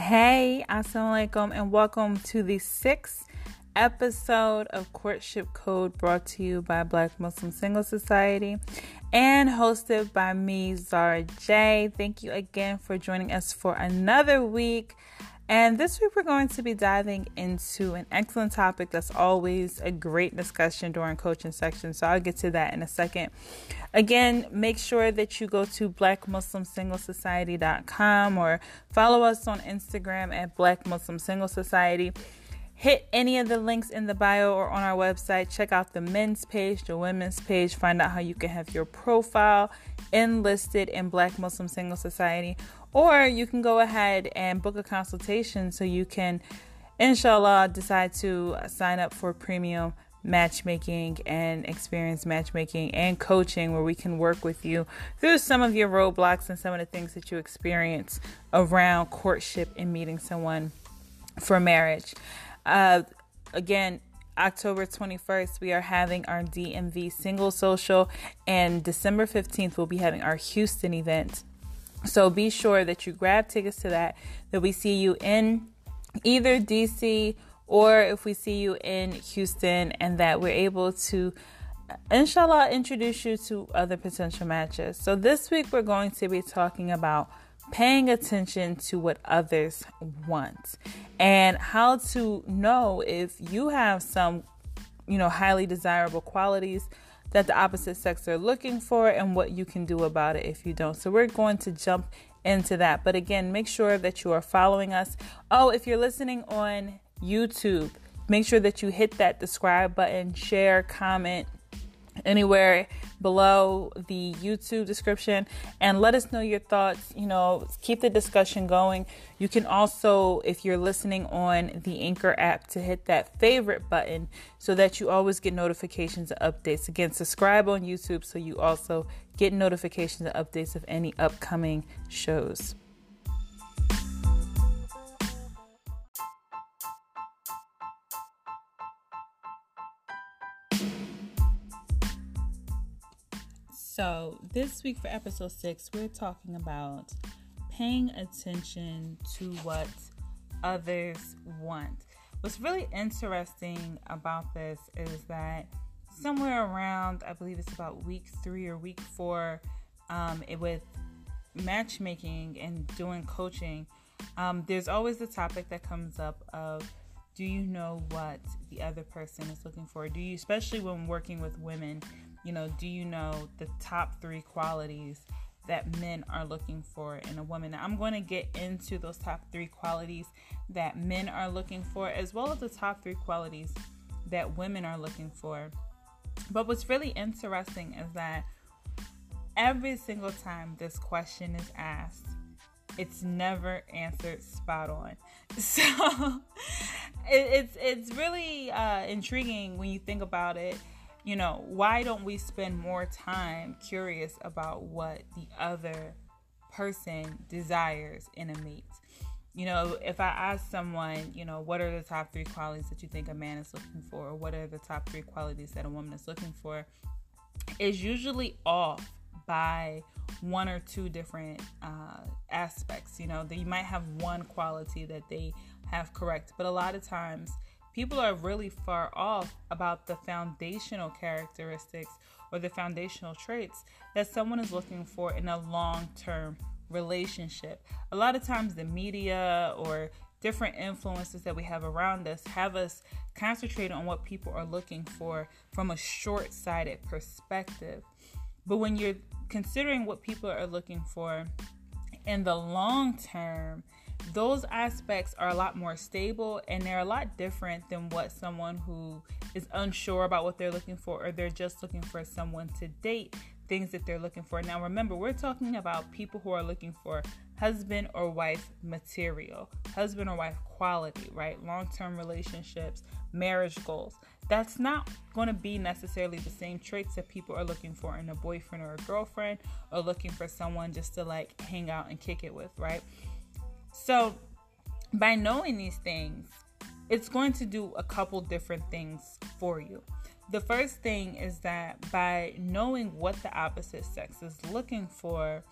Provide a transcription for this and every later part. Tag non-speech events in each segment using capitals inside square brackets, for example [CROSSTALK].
Hey, assalamu alaikum, and welcome to the sixth episode of Courtship Code brought to you by Black Muslim Single Society and hosted by me, Zara J. Thank you again for joining us for another week. And this week, we're going to be diving into an excellent topic that's always a great discussion during coaching section. So I'll get to that in a second. Again, make sure that you go to blackmuslimsinglessociety.com or follow us on Instagram at Black Muslim Single Society. Hit any of the links in the bio or on our website. Check out the men's page, the women's page. Find out how you can have your profile enlisted in Black Muslim Single Society or you can go ahead and book a consultation so you can, inshallah, decide to sign up for premium matchmaking and experience matchmaking and coaching where we can work with you through some of your roadblocks and some of the things that you experience around courtship and meeting someone for marriage. Uh, again, October 21st, we are having our DMV single social, and December 15th, we'll be having our Houston event. So be sure that you grab tickets to that, that we see you in either DC or if we see you in Houston, and that we're able to, uh, inshallah, introduce you to other potential matches. So this week we're going to be talking about paying attention to what others want and how to know if you have some, you know, highly desirable qualities that the opposite sex are looking for and what you can do about it if you don't. So we're going to jump into that. But again, make sure that you are following us. Oh, if you're listening on YouTube, make sure that you hit that subscribe button, share, comment, anywhere below the YouTube description and let us know your thoughts. You know, keep the discussion going. You can also, if you're listening on the Anchor app, to hit that favorite button so that you always get notifications and updates. Again, subscribe on YouTube so you also get notifications and updates of any upcoming shows. So, this week for episode six, we're talking about paying attention to what others want. What's really interesting about this is that somewhere around, I believe it's about week three or week four, um, it, with matchmaking and doing coaching, um, there's always the topic that comes up of do you know what the other person is looking for? Do you, especially when working with women, you know, do you know the top three qualities that men are looking for in a woman? Now, I'm going to get into those top three qualities that men are looking for, as well as the top three qualities that women are looking for. But what's really interesting is that every single time this question is asked, it's never answered spot on. [LAUGHS] So [LAUGHS] it, it's it's really uh, intriguing when you think about it you know, why don't we spend more time curious about what the other person desires in a mate? You know, if I ask someone, you know, what are the top three qualities that you think a man is looking for, or what are the top three qualities that a woman is looking for, is usually off by one or two different uh, aspects. You know, they might have one quality that they have correct, but a lot of times people are really far off about the foundational characteristics or the foundational traits that someone is looking for in a long term relationship. A lot of times, the media or different influences that we have around us have us concentrate on what people are looking for from a short sighted perspective. But when you're considering what people are looking for in the long term, those aspects are a lot more stable and they're a lot different than what someone who is unsure about what they're looking for or they're just looking for someone to date things that they're looking for. Now, remember, we're talking about people who are looking for husband or wife material, husband or wife quality, right? Long term relationships, marriage goals. That's not going to be necessarily the same traits that people are looking for in a boyfriend or a girlfriend or looking for someone just to like hang out and kick it with, right? So, by knowing these things, it's going to do a couple different things for you. The first thing is that by knowing what the opposite sex is looking for,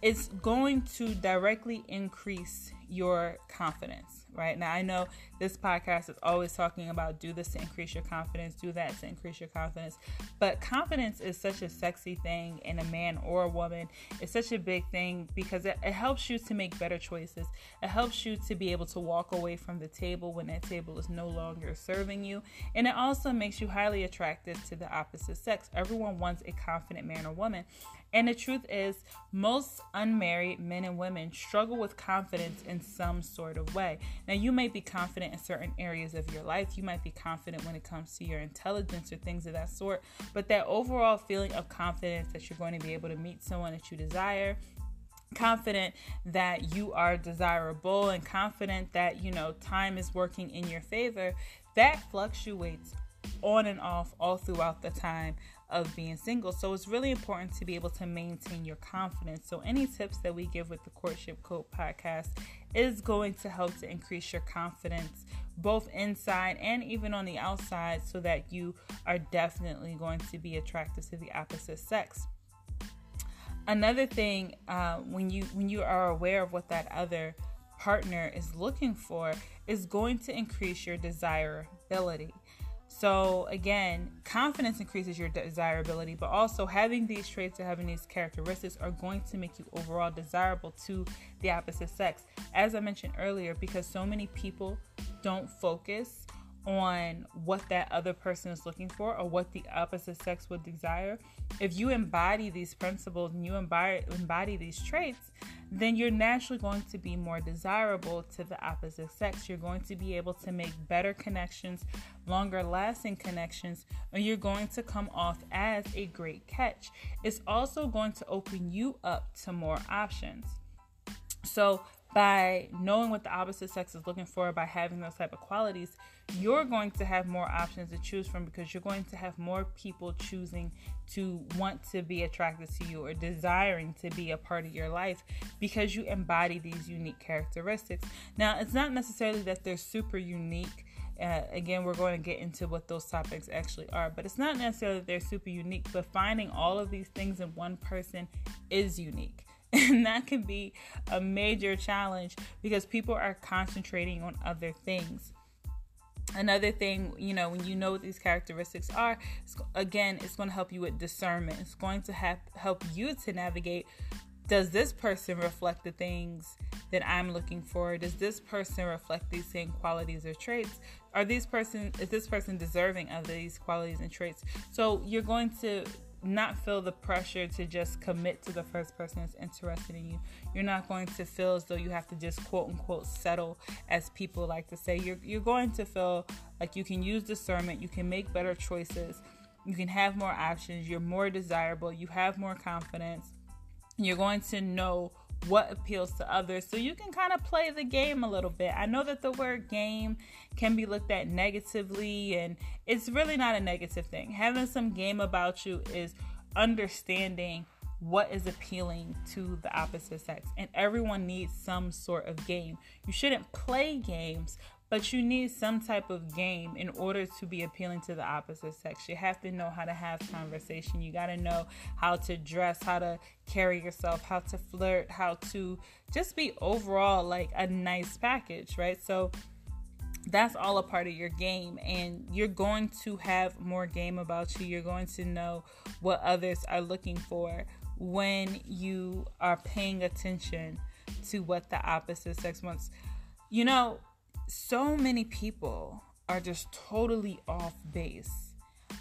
it's going to directly increase your confidence, right? Now, I know this podcast is always talking about do this to increase your confidence, do that to increase your confidence, but confidence is such a sexy thing in a man or a woman. It's such a big thing because it, it helps you to make better choices. It helps you to be able to walk away from the table when that table is no longer serving you. And it also makes you highly attractive to the opposite sex. Everyone wants a confident man or woman. And the truth is, most unmarried men and women struggle with confidence in some sort of way. Now, you may be confident in certain areas of your life, you might be confident when it comes to your intelligence or things of that sort, but that overall feeling of confidence that you're going to be able to meet someone that you desire, confident that you are desirable and confident that you know time is working in your favor that fluctuates on and off all throughout the time of being single. So it's really important to be able to maintain your confidence. So any tips that we give with the Courtship Code podcast is going to help to increase your confidence both inside and even on the outside so that you are definitely going to be attracted to the opposite sex. Another thing, uh, when you when you are aware of what that other partner is looking for, is going to increase your desirability. So, again, confidence increases your desirability, but also having these traits or having these characteristics are going to make you overall desirable to the opposite sex. As I mentioned earlier, because so many people don't focus on what that other person is looking for or what the opposite sex would desire, if you embody these principles and you embody, embody these traits, then you're naturally going to be more desirable to the opposite sex. You're going to be able to make better connections, longer lasting connections, and you're going to come off as a great catch. It's also going to open you up to more options. So, by knowing what the opposite sex is looking for by having those type of qualities you're going to have more options to choose from because you're going to have more people choosing to want to be attracted to you or desiring to be a part of your life because you embody these unique characteristics now it's not necessarily that they're super unique uh, again, we're going to get into what those topics actually are, but it's not necessarily that they're super unique, but finding all of these things in one person is unique. [LAUGHS] And that can be a major challenge because people are concentrating on other things. Another thing, you know, when you know what these characteristics are, it's, again, it's going to help you with discernment. It's going to have, help you to navigate does this person reflect the things that I'm looking for? Does this person reflect these same qualities or traits? Are these person is this person deserving of these qualities and traits? So you're going to not feel the pressure to just commit to the first person that's interested in you. You're not going to feel as though you have to just quote unquote settle, as people like to say. You're, you're going to feel like you can use discernment, you can make better choices, you can have more options, you're more desirable, you have more confidence. You're going to know what appeals to others. So you can kind of play the game a little bit. I know that the word game can be looked at negatively, and it's really not a negative thing. Having some game about you is understanding what is appealing to the opposite sex. And everyone needs some sort of game. You shouldn't play games, but you need some type of game in order to be appealing to the opposite sex. You have to know how to have conversation. You got to know how to dress, how to carry yourself, how to flirt, how to just be overall like a nice package, right? So that's all a part of your game and you're going to have more game about you. You're going to know what others are looking for when you are paying attention to what the opposite sex wants. You know, so many people are just totally off base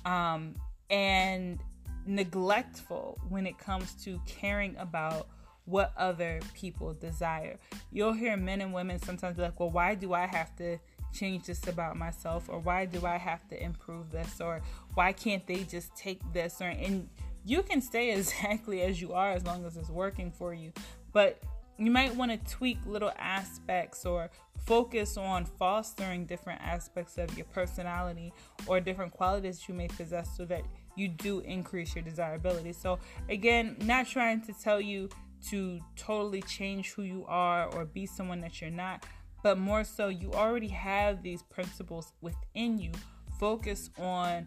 um, and neglectful when it comes to caring about what other people desire. You'll hear men and women sometimes be like, well, why do I have to change this about myself? Or why do I have to improve this? Or why can't they just take this? Or, and you can stay [LAUGHS] exactly as you are as long as it's working for you. But you might want to tweak little aspects or focus on fostering different aspects of your personality or different qualities you may possess so that you do increase your desirability. So, again, not trying to tell you to totally change who you are or be someone that you're not, but more so, you already have these principles within you. Focus on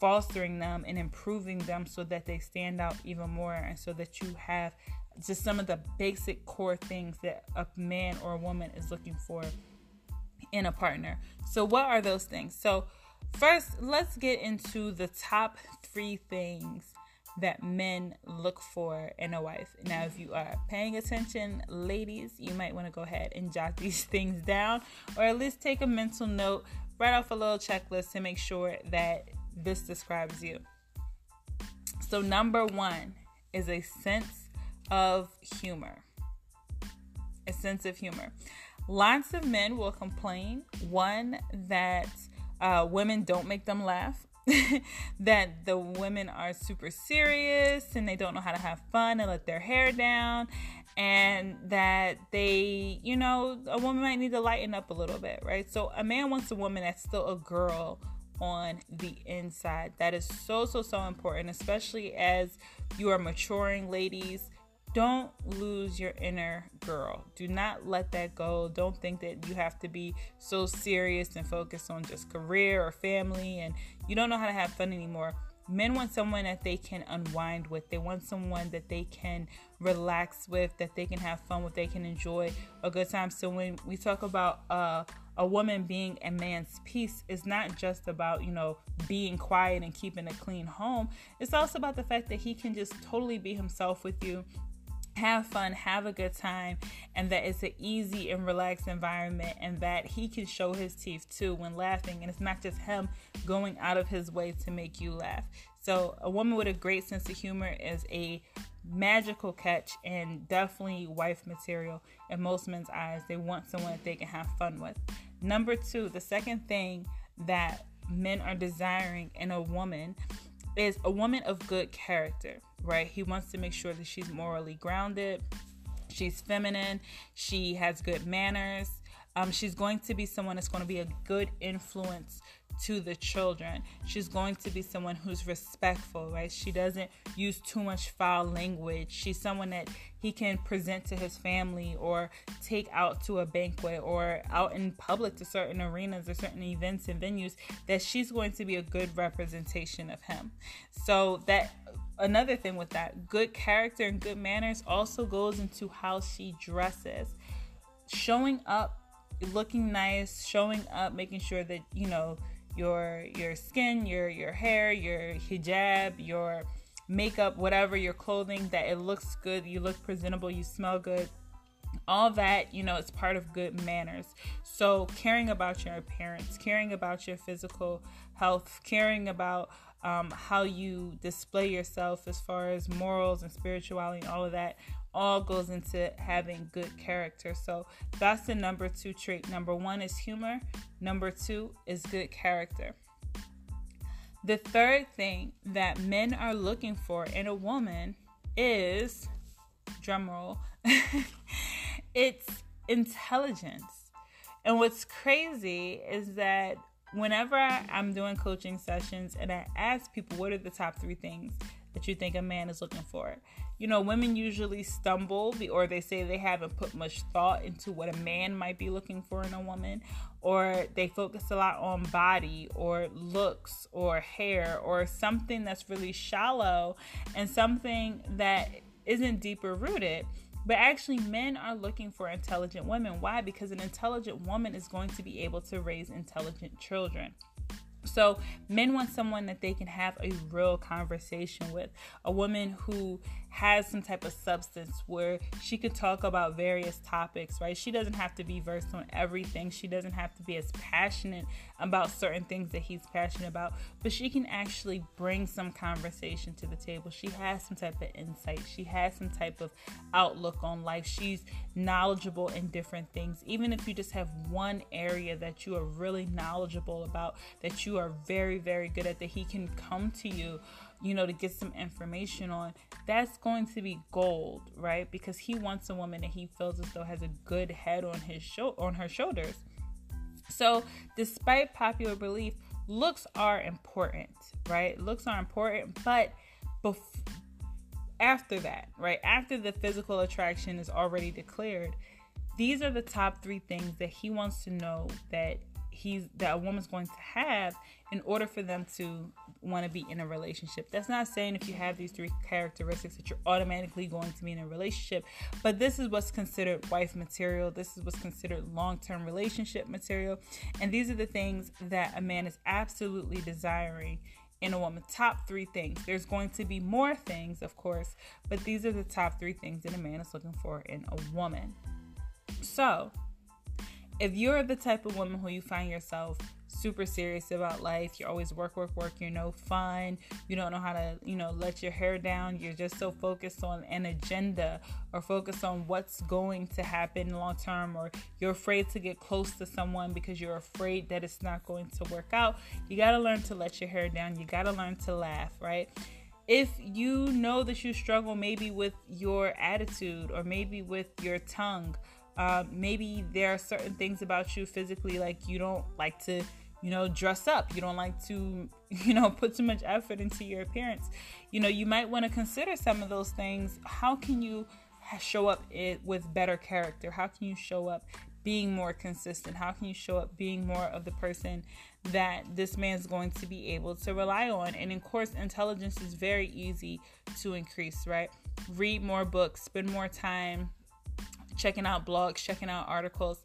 fostering them and improving them so that they stand out even more and so that you have just some of the basic core things that a man or a woman is looking for in a partner. So, what are those things? So, first, let's get into the top three things that men look for in a wife. Now, if you are paying attention, ladies, you might want to go ahead and jot [LAUGHS] these things down or at least take a mental note, write off a little checklist to make sure that this describes you. So, number one is a sense of humor. A sense of humor. Lots of men will complain, one, that uh, women don't make them laugh. [LAUGHS] that the women are super serious and they don't know how to have fun and let their hair down and that they you know a woman might need to lighten up a little bit right so a man wants a woman that's still a girl on the inside that is so so so important especially as you are maturing ladies don't lose your inner girl. Do not let that go. Don't think that you have to be so serious and focused on just career or family and you don't know how to have fun anymore. Men want someone that they can unwind with. They want someone that they can relax with, that they can have fun with, they can enjoy a good time. So when we talk about uh, a woman being a man's peace, it's not just about, you know, being quiet and keeping a clean home. It's also about the fact that he can just totally be himself with you have fun, have a good time, and that it's an easy and relaxed environment, and that he can show his teeth too when laughing, and it's not just him going out of his way to make you laugh. So, a woman with a great sense of humor is a magical catch and definitely wife material in most men's eyes. They want someone that they can have fun with. Number two, the second thing that men are desiring in a woman is a woman of good character, right? He wants to make sure that she's morally grounded, she's feminine, she has good manners. Um, she's going to be someone that's going to be a good influence to the children. She's going to be someone who's respectful, right? She doesn't use too much foul language. She's someone that he can present to his family or take out to a banquet or out in public to certain arenas or certain events and venues that she's going to be a good representation of him. So that another thing with that, good character and good manners also goes into how she dresses. Showing up looking nice, showing up, making sure that you know your your skin, your your hair, your hijab, your makeup, whatever your clothing that it looks good, you look presentable, you smell good. All that, you know, it's part of good manners. So, caring about your appearance, caring about your physical health, caring about um, how you display yourself as far as morals and spirituality and all of that all goes into having good character. So that's the number two trait. Number one is humor, number two is good character. The third thing that men are looking for in a woman is drumroll, [LAUGHS] it's intelligence. And what's crazy is that whenever I'm doing coaching sessions and I ask people what are the top three things that you think a man is looking for, you know, women usually stumble or they say they haven't put much thought into what a man might be looking for in a woman, or they focus a lot on body or looks or hair or something that's really shallow and something that isn't deeper rooted. But actually, men are looking for intelligent women. Why? Because an intelligent woman is going to be able to raise intelligent children. So, men want someone that they can have a real conversation with. A woman who has some type of substance where she could talk about various topics, right? She doesn't have to be versed on everything. She doesn't have to be as passionate about certain things that he's passionate about, but she can actually bring some conversation to the table. She has some type of insight. She has some type of outlook on life. She's knowledgeable in different things. Even if you just have one area that you are really knowledgeable about, that you are very, very good at, that he can come to you you know, to get some information on, that's going to be gold, right? Because he wants a woman that he feels as though has a good head on his show on her shoulders. So, despite popular belief, looks are important, right? Looks are important, but bef- after that, right? After the physical attraction is already declared, these are the top three things that he wants to know that he's that a woman's going to have in order for them to want to be in a relationship. That's not saying if you have these three characteristics that you're automatically going to be in a relationship, but this is what's considered wife material. This is what's considered long-term relationship material, and these are the things that a man is absolutely desiring in a woman. Top three things. There's going to be more things, of course, but these are the top three things that a man is looking for in a woman. So, if you're the type of woman who you find yourself super serious about life, you're always work, work, work, you're no fun, you don't know how to, you know, let your hair down, you're just so focused on an agenda or focused on what's going to happen long term, or you're afraid to get close to someone because you're afraid that it's not going to work out, you got to learn to let your hair down, you got to learn to laugh, right? if you know that you struggle maybe with your attitude or maybe with your tongue um, maybe there are certain things about you physically, like you don't like to, you know, dress up. You don't like to, [LAUGHS] you know, put too much effort into your appearance. You know, you might want to consider some of those things. How can you show up it with better character? How can you show up being more consistent? How can you show up being more of the person that this man's going to be able to rely on? And of course, intelligence is very easy to increase, right? Read more books, spend more time checking out blogs, checking out articles,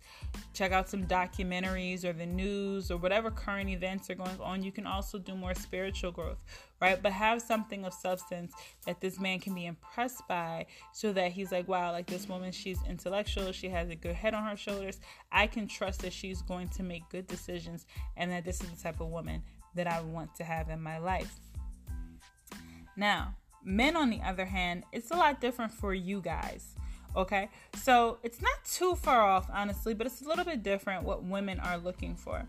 check out some documentaries or the news or whatever current events are going on. You can also do more spiritual growth, right? But have something of substance that this man can be impressed by so that he's like, wow, like this woman, she's intellectual, she has a good head on her shoulders. I can trust that she's going to make good decisions and that this is the type of woman that I want to have in my life. Now, men, on the other hand, it's a lot different for you guys. Okay, so it's not too far off, honestly, but it's a little bit different what women are looking for.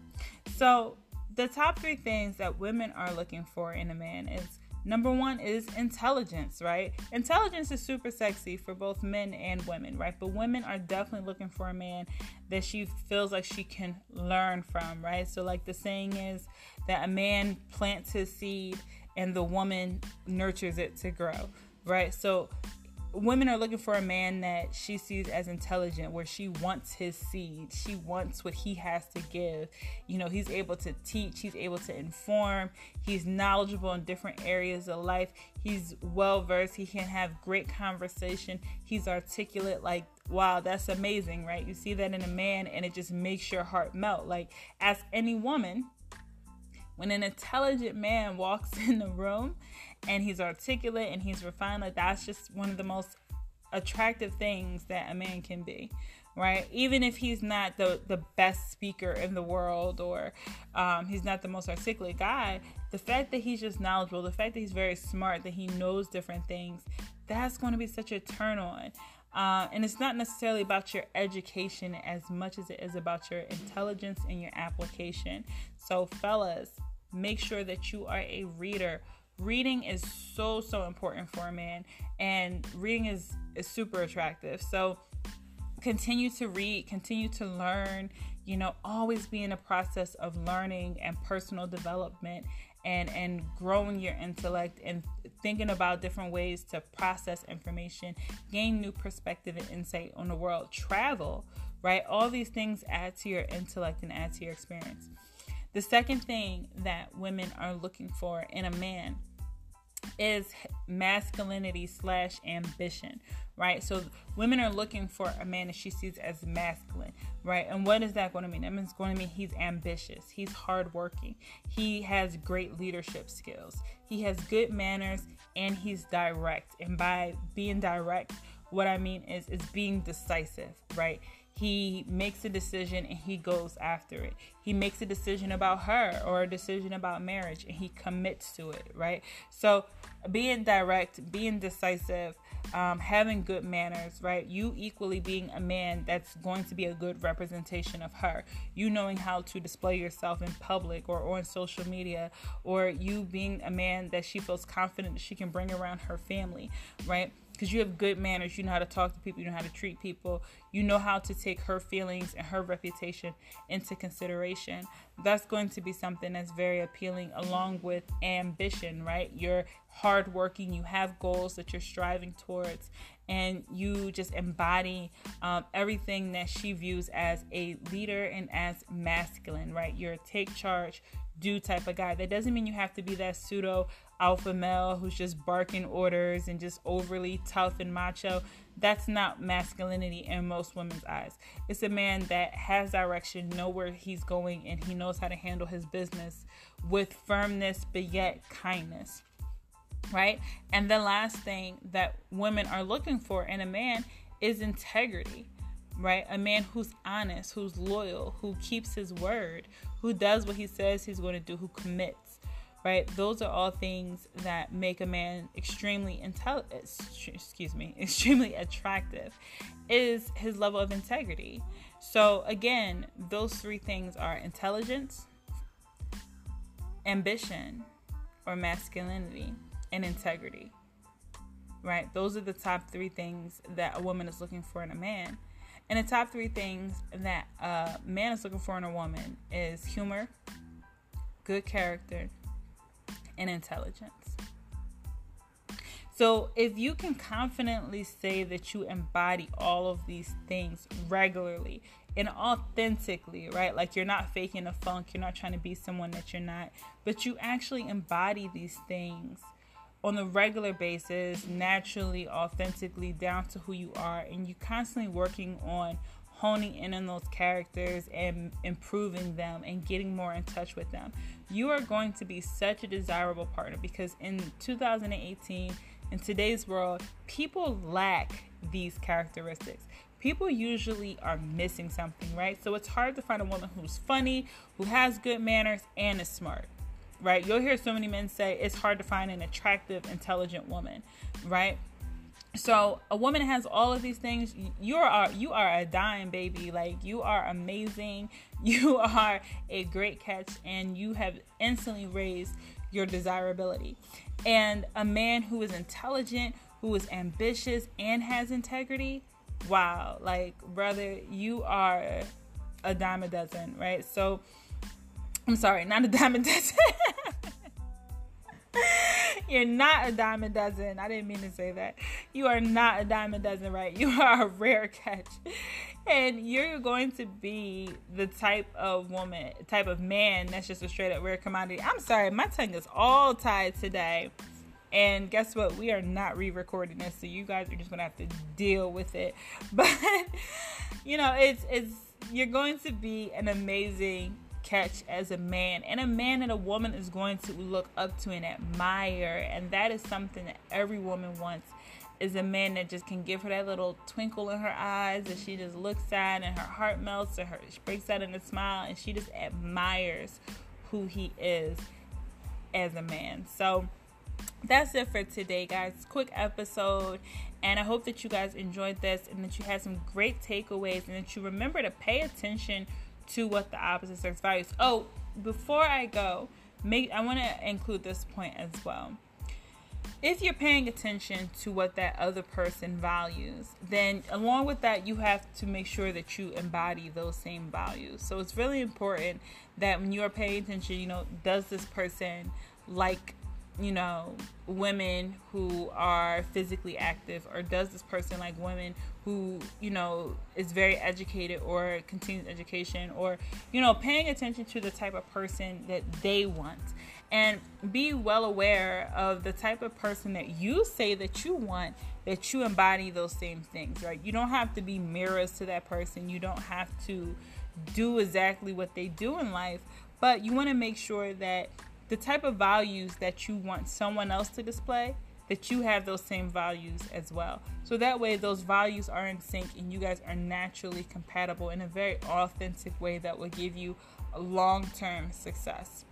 So, the top three things that women are looking for in a man is number one is intelligence, right? Intelligence is super sexy for both men and women, right? But women are definitely looking for a man that she feels like she can learn from, right? So, like the saying is that a man plants his seed and the woman nurtures it to grow, right? So, women are looking for a man that she sees as intelligent where she wants his seed. She wants what he has to give. You know he's able to teach. He's able to inform. He's knowledgeable in different areas of life. He's well versed he can have great conversation. He's articulate. Like wow that's amazing right? You see that in a man and it just makes your heart melt. Like ask any woman. When an intelligent man walks [LAUGHS] in the room and he's articulate and he's refined, like that's just one of the most attractive things that a man can be right? Even if he's not the the best speaker in the world or um, he's not the most articulate guy the fact that he's just knowledgeable the fact that he's very smart that he knows different things that's going to be such a turn on. Uh, and it's not necessarily about your education as much as it is about your intelligence and your application. So fellas make sure that you are a reader reading is so so important for a man and reading is is super attractive. So continue to read continue to learn you know always be in a process of learning and personal development and and growing your intellect and thinking about different ways to process information gain new perspective and insight on the world. Travel right? All these things add to your intellect and add to your experience the second thing that women are looking for in a man is masculinity slash ambition, right? So women are looking for a man that she sees as masculine, right? And what is that going to mean? That means going to mean he's ambitious, he's hardworking, he has great leadership skills, he has good manners, and he's direct. And by being direct, what I mean is is being decisive, right? He makes a decision and he goes after it. He makes a decision about her or a decision about marriage and he commits to it, right? So, being direct, being decisive, um, having good manners, right? You equally being a man that's going to be a good representation of her. You knowing how to display yourself in public or on social media, or you being a man that she feels confident she can bring around her family, right? Because you have good manners. You know how to talk to people, you know how to treat people, you know how to take her feelings and her reputation into consideration. That's going to be something that's very appealing, along with ambition, right? You're hardworking, you have goals that you're striving towards, and you just embody um, everything that she views as a leader and as masculine, right? You're a take charge, do type of guy. That doesn't mean you have to be that pseudo alpha male who's just barking orders and just overly tough and macho. That's not masculinity in most women's eyes. It's a man that has direction, know where he's going, and he knows how to handle his business with firmness but yet kindness right? And the last thing that women are looking for in a man is integrity, right? A man who's honest, who's loyal, who keeps his word, who does what he says he's going to do, who commits, right? Those are all things that make a man extremely intelligent, excuse me, [LAUGHS] extremely attractive is his level of integrity. So again, those three things are intelligence, ambition, or masculinity and integrity. Right? Those are the top three things that a woman is looking for in a man. And the top three things that a man is looking for in a woman is humor, good character, and intelligence. So, if you can confidently say that you embody all of these things regularly and authentically, right? Like you're not faking a funk, you're not trying to be someone that you're not, but you actually embody these things on a regular basis, naturally, authentically, down to who you are, and you're constantly working on honing in on those characters and improving them and getting more in touch with them, you are going to be such a desirable partner because in 2018, in today's world, people lack these characteristics. People usually are missing something, right? So it's hard to find a woman who's funny, who has good manners, and is smart right? You'll hear so many men say it's hard to find an attractive, intelligent woman, right? So a woman has all of these things. You are you are a dime, baby. Like you are amazing. [LAUGHS] You are a great catch, and you have instantly raised your desirability. And a man who is intelligent, who is ambitious, and has integrity. Wow, like brother, you are a dime a dozen, right? So I'm sorry, not a dime a dozen. [LAUGHS] [LAUGHS] You're not a dime a dozen. I didn't mean to say that. You are not a dime a dozen, right? [LAUGHS] You are a rare catch. And you're going to be the type of woman, type of man that's just a straight up rare commodity. I'm sorry, my tongue is all tied today. And guess what? We are not re recording this, so you guys are just gonna have to deal with it. [LAUGHS] But you know, it's it's you're going to be an amazing catch as a man and a man and a woman is going to look up to and admire and that is something that every woman wants is a man that just can give her that little twinkle in her eyes that she just looks at and her heart melts and her she breaks out in a smile and she just admires who he is as a man. So that's it for today guys. Quick episode and i hope that you guys enjoyed this and that you had some great takeaways and that you remember to pay attention to what the opposite sex values. Oh, before I go, make I want to include this point as well. If you're paying attention to what that other person values, then along with that, you have to make sure that you embody those same values. So it's really important that when you are paying attention, you know, does this person like you know, women who are physically active, or does this person like women who, you know, is very educated or continues education, or, you know, paying attention to the type of person that they want. And be well aware of the type of person that you say that you want, that you embody those same things, right? You don't have to be mirrors to that person, you don't have to do exactly what they do in life, but you want to make sure that the type of values that you want someone else to display, that you have those same values as well. So that way, those values are in sync and you guys are naturally compatible in a very authentic way that will give you long term success.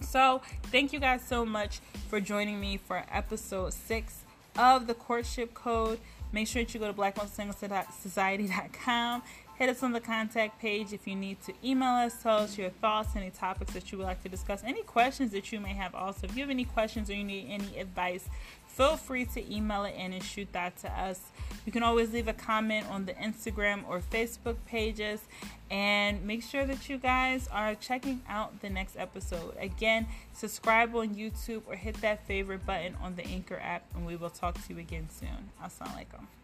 So, thank you guys so much for joining me for episode six of the Courtship Code. Make sure that you go to blackmostsociety.com Hit us on the contact page if you need to email us, tell us your thoughts, any topics that you would like to discuss, any questions that you may have. Also, if you have any questions or you need any advice, feel free to email it in and shoot that to us. You can always leave a comment on the Instagram or Facebook pages. And make sure that you guys are checking out the next episode. Again, subscribe on YouTube or hit that favorite button on the Anchor app, and we will talk to you again soon. Assalamu alaikum.